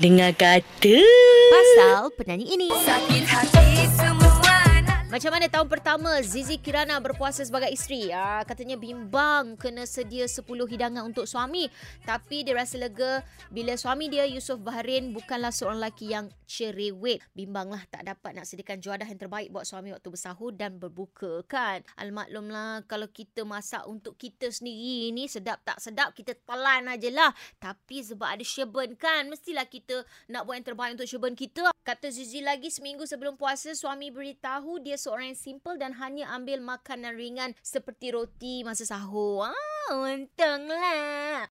Dengar kata. Pasal penyanyi ini. Sakit hati Macam mana tahun pertama Zizi Kirana berpuasa sebagai isteri? Ah, katanya bimbang kena sedia 10 hidangan untuk suami. Tapi dia rasa lega bila suami dia Yusof Bahrain bukanlah seorang lelaki yang cerewet. Bimbanglah tak dapat nak sediakan juadah yang terbaik buat suami waktu bersahur dan berbuka kan. Almaklumlah kalau kita masak untuk kita sendiri ni sedap tak sedap kita telan aje lah. Tapi sebab ada Sherburn kan mestilah kita nak buat yang terbaik untuk Sherburn kita. Kata Zizi lagi seminggu sebelum puasa suami beritahu dia seorang yang simple dan hanya ambil makanan ringan seperti roti masa sahur. Ah, untunglah.